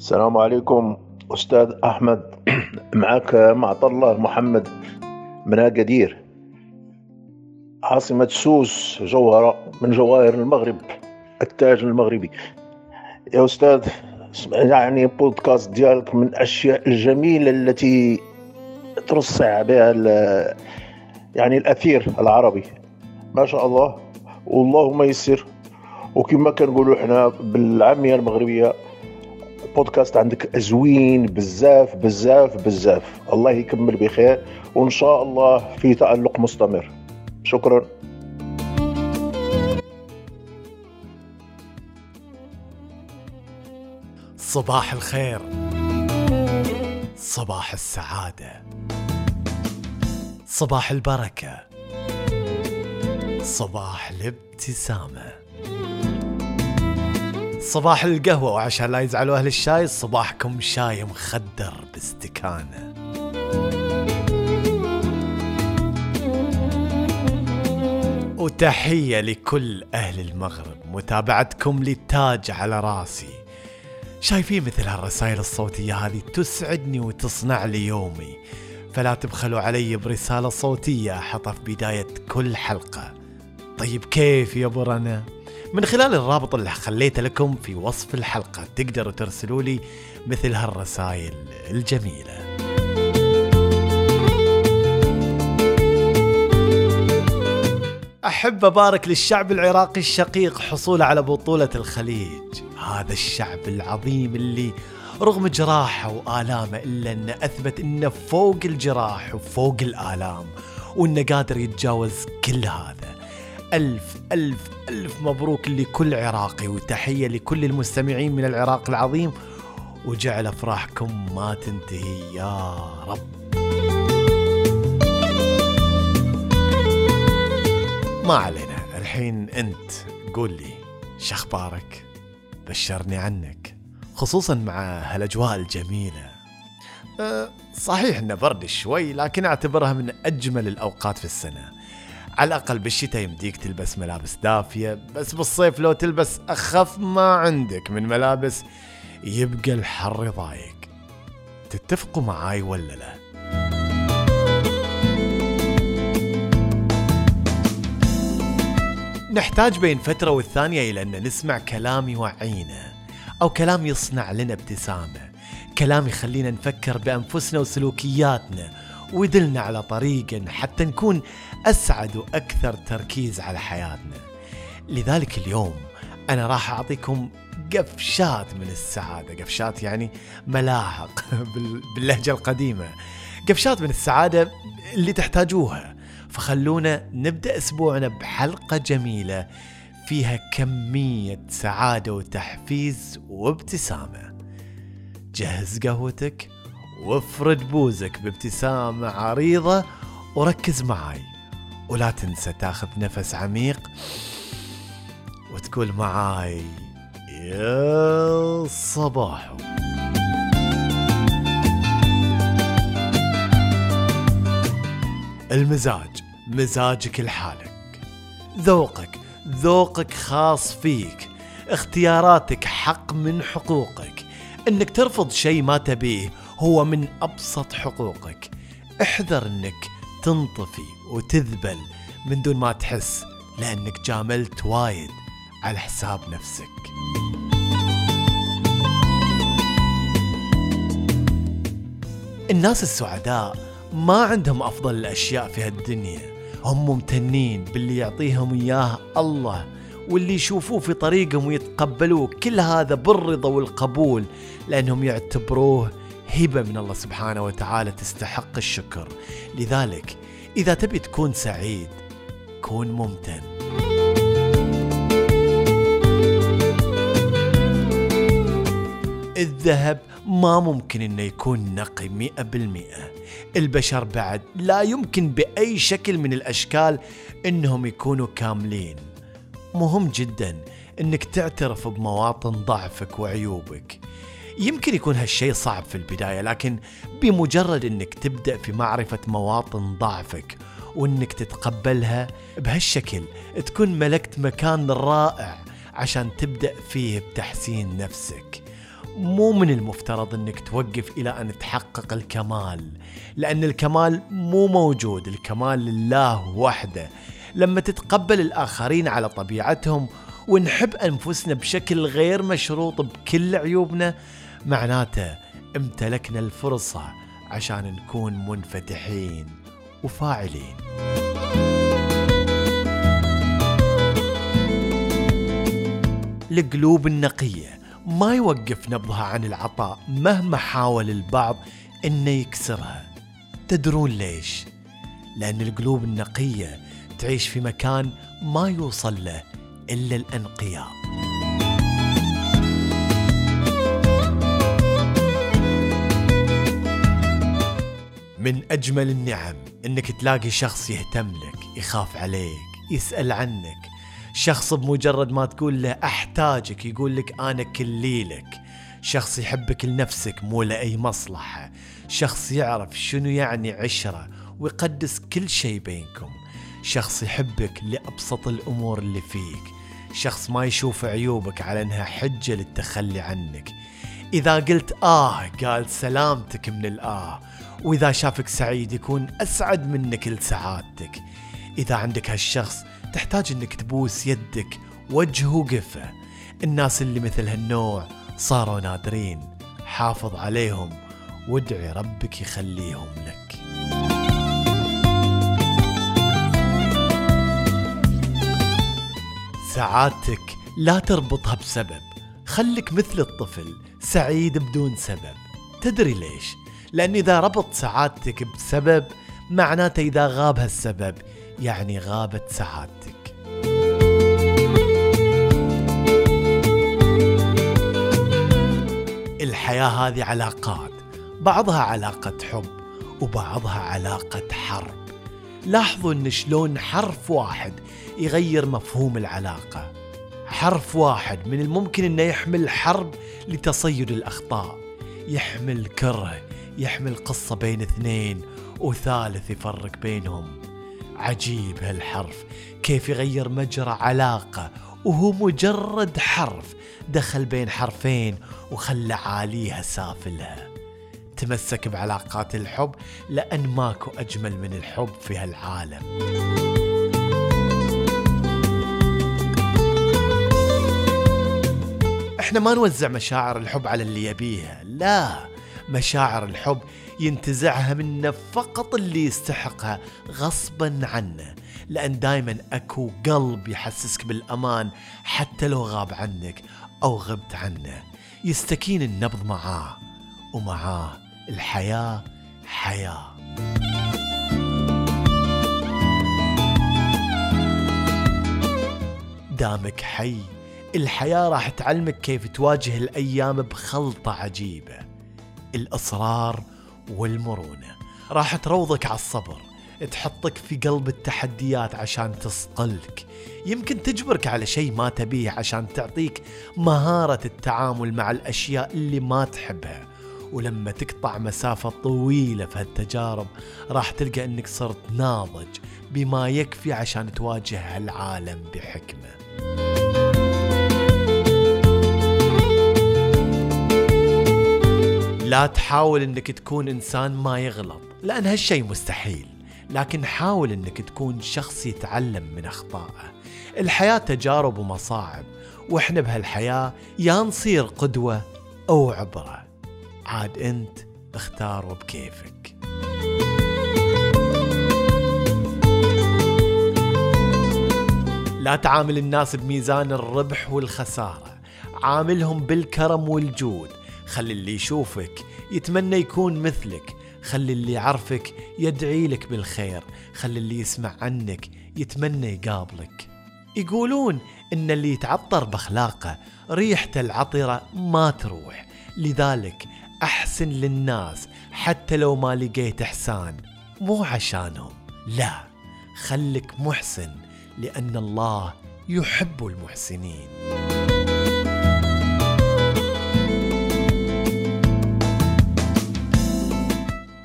السلام عليكم أستاذ أحمد. معك معطى الله محمد من أكادير عاصمة سوس جوهرة من جواهر المغرب التاج المغربي. يا أستاذ يعني بودكاست ديالك من الأشياء الجميلة التي ترصع بها يعني الأثير العربي. ما شاء الله. والله يسر. وكما كنقولوا حنا بالعامية المغربية بودكاست عندك زوين بزاف بزاف بزاف الله يكمل بخير وإن شاء الله في تألق مستمر. شكرا. صباح الخير. صباح السعادة. صباح البركة. صباح الابتسامة. صباح القهوة وعشان لا يزعلوا أهل الشاي صباحكم شاي مخدر باستكانة. وتحية لكل أهل المغرب متابعتكم للتاج على راسي. شايفين مثل هالرسائل الصوتية هذه تسعدني وتصنع لي يومي. فلا تبخلوا علي برسالة صوتية أحطها في بداية كل حلقة. طيب كيف يا برنا؟ من خلال الرابط اللي خليته لكم في وصف الحلقة تقدروا ترسلوا لي مثل هالرسائل الجميلة. أحب أبارك للشعب العراقي الشقيق حصوله على بطولة الخليج. هذا الشعب العظيم اللي رغم جراحه وآلامه إلا أنه أثبت أنه فوق الجراح وفوق الآلام وأنه قادر يتجاوز كل هذا. ألف ألف ألف مبروك لكل عراقي وتحية لكل المستمعين من العراق العظيم وجعل أفراحكم ما تنتهي يا رب. ما علينا الحين أنت قول لي شخبارك بشرني عنك خصوصا مع هالأجواء الجميلة. أه صحيح إنه برد شوي لكن أعتبرها من أجمل الأوقات في السنة. على الأقل بالشتاء يمديك تلبس ملابس دافية بس بالصيف لو تلبس أخف ما عندك من ملابس يبقى الحر يضايق تتفقوا معاي ولا لا؟ نحتاج بين فترة والثانية إلى أن نسمع كلام يوعينا أو كلام يصنع لنا ابتسامة كلام يخلينا نفكر بأنفسنا وسلوكياتنا ويدلنا على طريق حتى نكون أسعد وأكثر تركيز على حياتنا. لذلك اليوم أنا راح أعطيكم قفشات من السعادة. قفشات يعني ملاحق باللهجة القديمة. قفشات من السعادة اللي تحتاجوها. فخلونا نبدأ أسبوعنا بحلقة جميلة فيها كمية سعادة وتحفيز وابتسامة. جهز قهوتك. وافرد بوزك بابتسامة عريضة وركز معاي. ولا تنسى تاخذ نفس عميق وتقول معاي يا صباح. المزاج مزاجك لحالك. ذوقك ذوقك خاص فيك. اختياراتك حق من حقوقك. انك ترفض شيء ما تبيه هو من أبسط حقوقك. احذر إنك تنطفي وتذبل من دون ما تحس لأنك جاملت وايد على حساب نفسك. الناس السعداء ما عندهم أفضل الأشياء في هالدنيا. هم ممتنين باللي يعطيهم إياه الله واللي يشوفوه في طريقهم ويتقبلوه. كل هذا بالرضا والقبول لأنهم يعتبروه هبة من الله سبحانه وتعالى تستحق الشكر. لذلك إذا تبي تكون سعيد كون ممتن. الذهب ما ممكن إنه يكون نقي مئة بالمئة. البشر بعد لا يمكن بأي شكل من الأشكال إنهم يكونوا كاملين. مهم جدا إنك تعترف بمواطن ضعفك وعيوبك. يمكن يكون هالشيء صعب في البداية لكن بمجرد إنك تبدأ في معرفة مواطن ضعفك وإنك تتقبلها بهالشكل تكون ملكت مكان رائع عشان تبدأ فيه بتحسين نفسك. مو من المفترض إنك توقف إلى أن تحقق الكمال لأن الكمال مو موجود الكمال لله وحده. لما تتقبل الآخرين على طبيعتهم ونحب أنفسنا بشكل غير مشروط بكل عيوبنا معناته امتلكنا الفرصة عشان نكون منفتحين وفاعلين. القلوب النقية ما يوقف نبضها عن العطاء مهما حاول البعض إنه يكسرها. تدرون ليش؟ لأن القلوب النقية تعيش في مكان ما يوصل له إلا الانقياء من أجمل النعم إنك تلاقي شخص يهتم لك يخاف عليك يسأل عنك. شخص بمجرد ما تقول له أحتاجك يقول لك أنا كلي لك. شخص يحبك لنفسك مو لأي مصلحة. شخص يعرف شنو يعني عشرة ويقدس كل شيء بينكم. شخص يحبك لأبسط الأمور اللي فيك. شخص ما يشوف عيوبك على إنها حجة للتخلي عنك. إذا قلت آه قال سلامتك من الاه وإذا شافك سعيد يكون أسعد منك لسعادتك. إذا عندك هالشخص تحتاج إنك تبوس يدك وجهه قفة. الناس اللي مثل هالنوع صاروا نادرين. حافظ عليهم. وادعي ربك يخليهم لك. سعادتك لا تربطها بسبب. خلك مثل الطفل. سعيد بدون سبب. تدري ليش؟ لأن إذا ربط سعادتك بسبب معناته إذا غاب هالسبب يعني غابت سعادتك. الحياة هذه علاقات. بعضها علاقة حب وبعضها علاقة حرب. لاحظوا إن شلون حرف واحد يغير مفهوم العلاقة. حرف واحد من الممكن إنه يحمل حرب لتصيد الأخطاء. يحمل كره يحمل قصة بين اثنين وثالث يفرق بينهم. عجيب هالحرف. كيف يغير مجرى علاقة وهو مجرد حرف دخل بين حرفين وخلى عاليها سافلها. تمسك بعلاقات الحب لأن ماكو أجمل من الحب في هالعالم. إحنا ما نوزع مشاعر الحب على اللي يبيها. لا مشاعر الحب ينتزعها منه فقط اللي يستحقها غصبا عنه. لأن دايما أكو قلب يحسسك بالأمان حتى لو غاب عنك أو غبت عنه. يستكين النبض معاه ومعاه الحياة حياة. دامك حي. الحياة راح تعلمك كيف تواجه الأيام بخلطة عجيبة. الإصرار والمرونة. راح تروضك على الصبر. تحطك في قلب التحديات عشان تصقلك يمكن تجبرك على شيء ما تبيه عشان تعطيك مهارة التعامل مع الأشياء اللي ما تحبها. ولما تقطع مسافة طويلة في هالتجارب راح تلقى إنك صرت ناضج بما يكفي عشان تواجه هالعالم بحكمة. لا تحاول إنك تكون إنسان ما يغلط لأن هالشي مستحيل لكن حاول إنك تكون شخص يتعلم من أخطائه. الحياة تجارب ومصاعب وإحنا بهالحياة يا نصير قدوة أو عبرة. عاد أنت اختار وبكيفك لا تعامل الناس بميزان الربح والخسارة عاملهم بالكرم والجود. خلي اللي يشوفك يتمنى يكون مثلك. خلي اللي يعرفك يدعي لك بالخير. خلي اللي يسمع عنك يتمنى يقابلك. يقولون إن اللي يتعطر بأخلاقه ريحته العطرة ما تروح. لذلك أحسن للناس حتى لو ما لقيت إحسان مو عشانهم. لا خلك محسن لأن الله يحب المحسنين.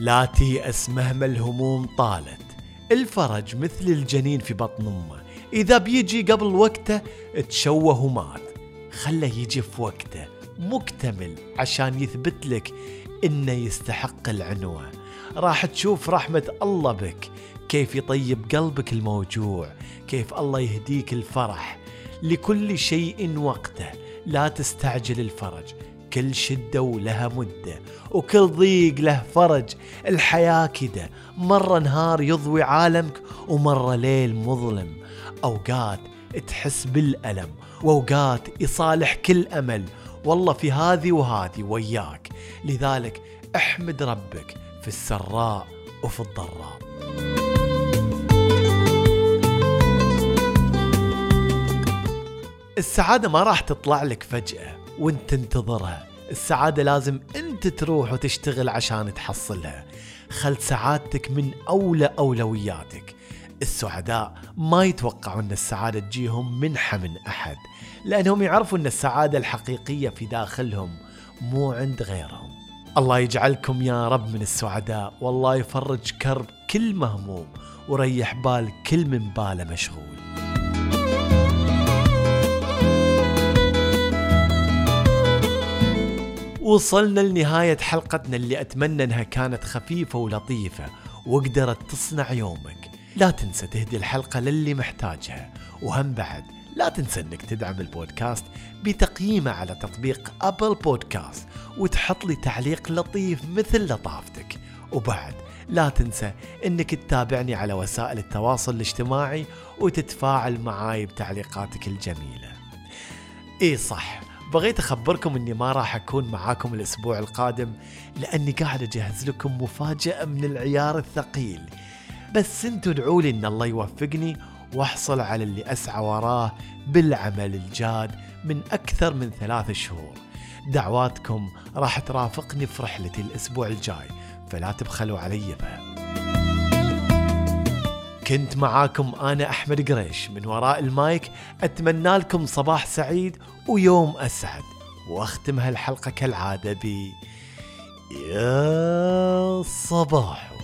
لا تيأس مهما الهموم طالت. الفرج مثل الجنين في بطن أمه. إذا بيجي قبل وقته تشوه ومات. خله يجي في وقته مكتمل عشان يثبت لك إنه يستحق العنوة. راح تشوف رحمة الله بك. كيف يطيب قلبك الموجوع. كيف الله يهديك الفرح. لكل شيء وقته. لا تستعجل الفرج. كل شدة ولها مدة وكل ضيق له فرج. الحياة كده مرة نهار يضوي عالمك ومرة ليل مظلم. أوقات تحس بالألم وأوقات يصالح كل أمل. والله في هذه وهذه وياك. لذلك احمد ربك في السراء وفي الضراء. السعادة ما راح تطلع لك فجأة. وانت تنتظرها السعادة لازم انت تروح وتشتغل عشان تحصلها. خل سعادتك من أولى أولوياتك. السعداء ما يتوقعوا أن السعادة تجيهم منحة من أحد لأنهم يعرفوا أن السعادة الحقيقية في داخلهم مو عند غيرهم. الله يجعلكم يا رب من السعداء. والله يفرج كرب كل مهموم وريح بال كل من باله مشغول. وصلنا لنهاية حلقتنا اللي أتمنى أنها كانت خفيفة ولطيفة وقدرت تصنع يومك. لا تنسى تهدي الحلقة للي محتاجها. وهم بعد لا تنسى إنك تدعم البودكاست بتقييمه على تطبيق أبل بودكاست وتحط لي تعليق لطيف مثل لطافتك. وبعد لا تنسى إنك تتابعني على وسائل التواصل الاجتماعي وتتفاعل معاي بتعليقاتك الجميلة. إي صح بغيت أخبركم إني ما راح أكون معاكم الأسبوع القادم لأني قاعد أجهز لكم مفاجأة من العيار الثقيل. بس أنتوا ادعوا لي إن الله يوفقني وأحصل على اللي أسعى وراه بالعمل الجاد من أكثر من ثلاث شهور. دعواتكم راح ترافقني في رحلتي الأسبوع الجاي فلا تبخلوا علي بها كنت معاكم أنا أحمد قريش. من وراء المايك أتمنى لكم صباح سعيد ويوم أسعد. وأختم هالحلقة كالعادة ب يا صباح.